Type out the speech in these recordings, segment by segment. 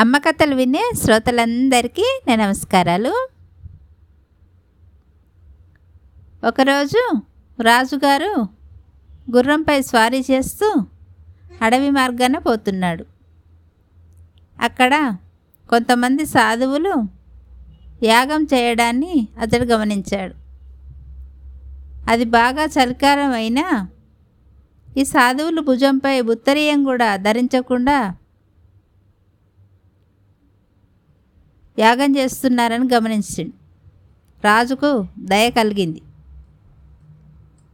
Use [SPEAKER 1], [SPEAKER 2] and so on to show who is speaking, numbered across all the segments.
[SPEAKER 1] అమ్మ కథలు వినే శ్రోతలందరికీ నా నమస్కారాలు. ఒకరోజు రాజుగారు గుర్రంపై స్వారీ చేస్తూ అడవి మార్గాన పోతున్నాడు. అక్కడ కొంతమంది సాధువులు యాగం చేయడాన్ని అతడు గమనించాడు. అది బాగా చలికాలం అయినా ఈ సాధువులు భుజంపై ఉత్తరీయం కూడా ధరించకుండా యాగం చేస్తున్నారని గమనించిండు రాజుకు దయ కలిగింది.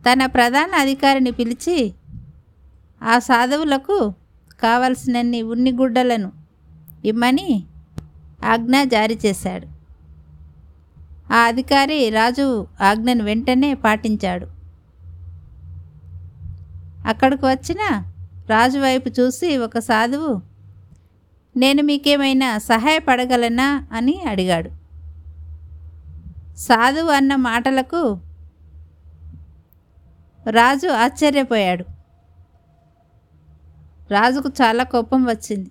[SPEAKER 1] తన ప్రధాన అధికారిని పిలిచి ఆ సాధువులకు కావలసినన్ని ఉన్ని గుడ్డలను ఇమ్మని ఆజ్ఞ జారీ చేశాడు. ఆ అధికారి రాజు ఆజ్ఞను వెంటనే పాటించాడు. అక్కడికి వచ్చిన రాజు వైపు చూసి ఒక సాధువు నేను మీకేమైనా సహాయపడగలనా? అని అడిగాడు. సాధువు అన్న మాటలకు రాజు ఆశ్చర్యపోయాడు. రాజుకు చాలా కోపం వచ్చింది.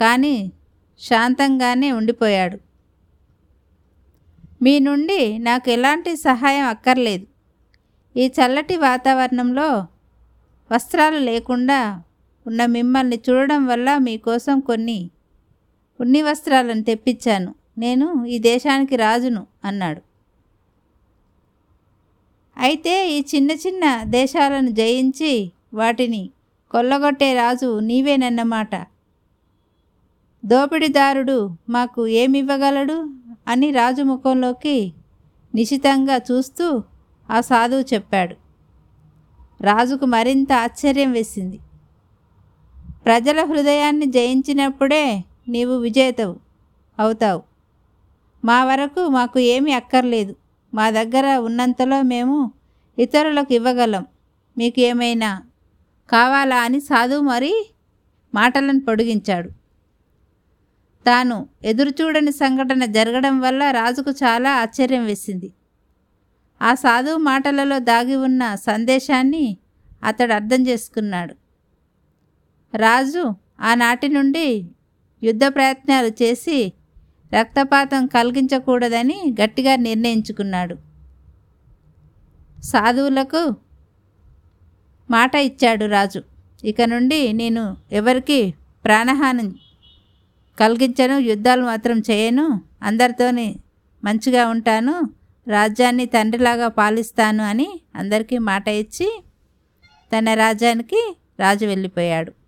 [SPEAKER 1] కానీ శాంతంగానే ఉండిపోయాడు. మీ నుండి నాకు ఎలాంటి సహాయం అక్కర్లేదు. ఈ చల్లటి వాతావరణంలో వస్త్రాలు లేకుండా ఉన్న మిమ్మల్ని చూడడం వల్ల మీకోసం కొన్ని ఉన్ని వస్త్రాలను తెప్పించాను. నేను ఈ దేశానికి రాజును అన్నాడు. అయితే ఈ చిన్న చిన్న దేశాలను జయించి వాటిని కొల్లగొట్టే రాజు నీవేనన్నమాట. దోపిడిదారుడు మాకు ఏమివ్వగలడు అని రాజు ముఖంలోకి నిశితంగా చూస్తూ ఆ సాధువు చెప్పాడు. రాజుకు మరింత ఆశ్చర్యం వేసింది. ప్రజల హృదయాన్ని జయించినప్పుడే నీవు విజేతవు అవుతావు. మా వరకు మాకు ఏమీ అక్కర్లేదు. మా దగ్గర ఉన్నంతలో మేము ఇతరులకు ఇవ్వగలం. మీకు ఏమైనా కావాలా అని సాధువు మరి మాటలను పొడిగించాడు. తాను ఎదురుచూడని సంఘటన జరగడం వల్ల రాజుకు చాలా ఆశ్చర్యం వేసింది. ఆ సాధువు మాటలలో దాగి ఉన్న సందేశాన్ని అతడు అర్థం చేసుకున్నాడు. రాజు ఆనాటి నుండి యుద్ధ ప్రయత్నాలు చేసి రక్తపాతం కలిగించకూడదని గట్టిగా నిర్ణయించుకున్నాడు. సాధువులకు మాట ఇచ్చాడు రాజు. ఇక నుండి నేను ఎవరికి ప్రాణహాని కలిగించను యుద్ధాలు మాత్రం చేయను అందరితోని మంచిగా ఉంటాను రాజ్యాన్ని తండ్రిలాగా పాలిస్తాను అని అందరికీ మాట ఇచ్చి తన రాజ్యానికి రాజు వెళ్ళిపోయాడు.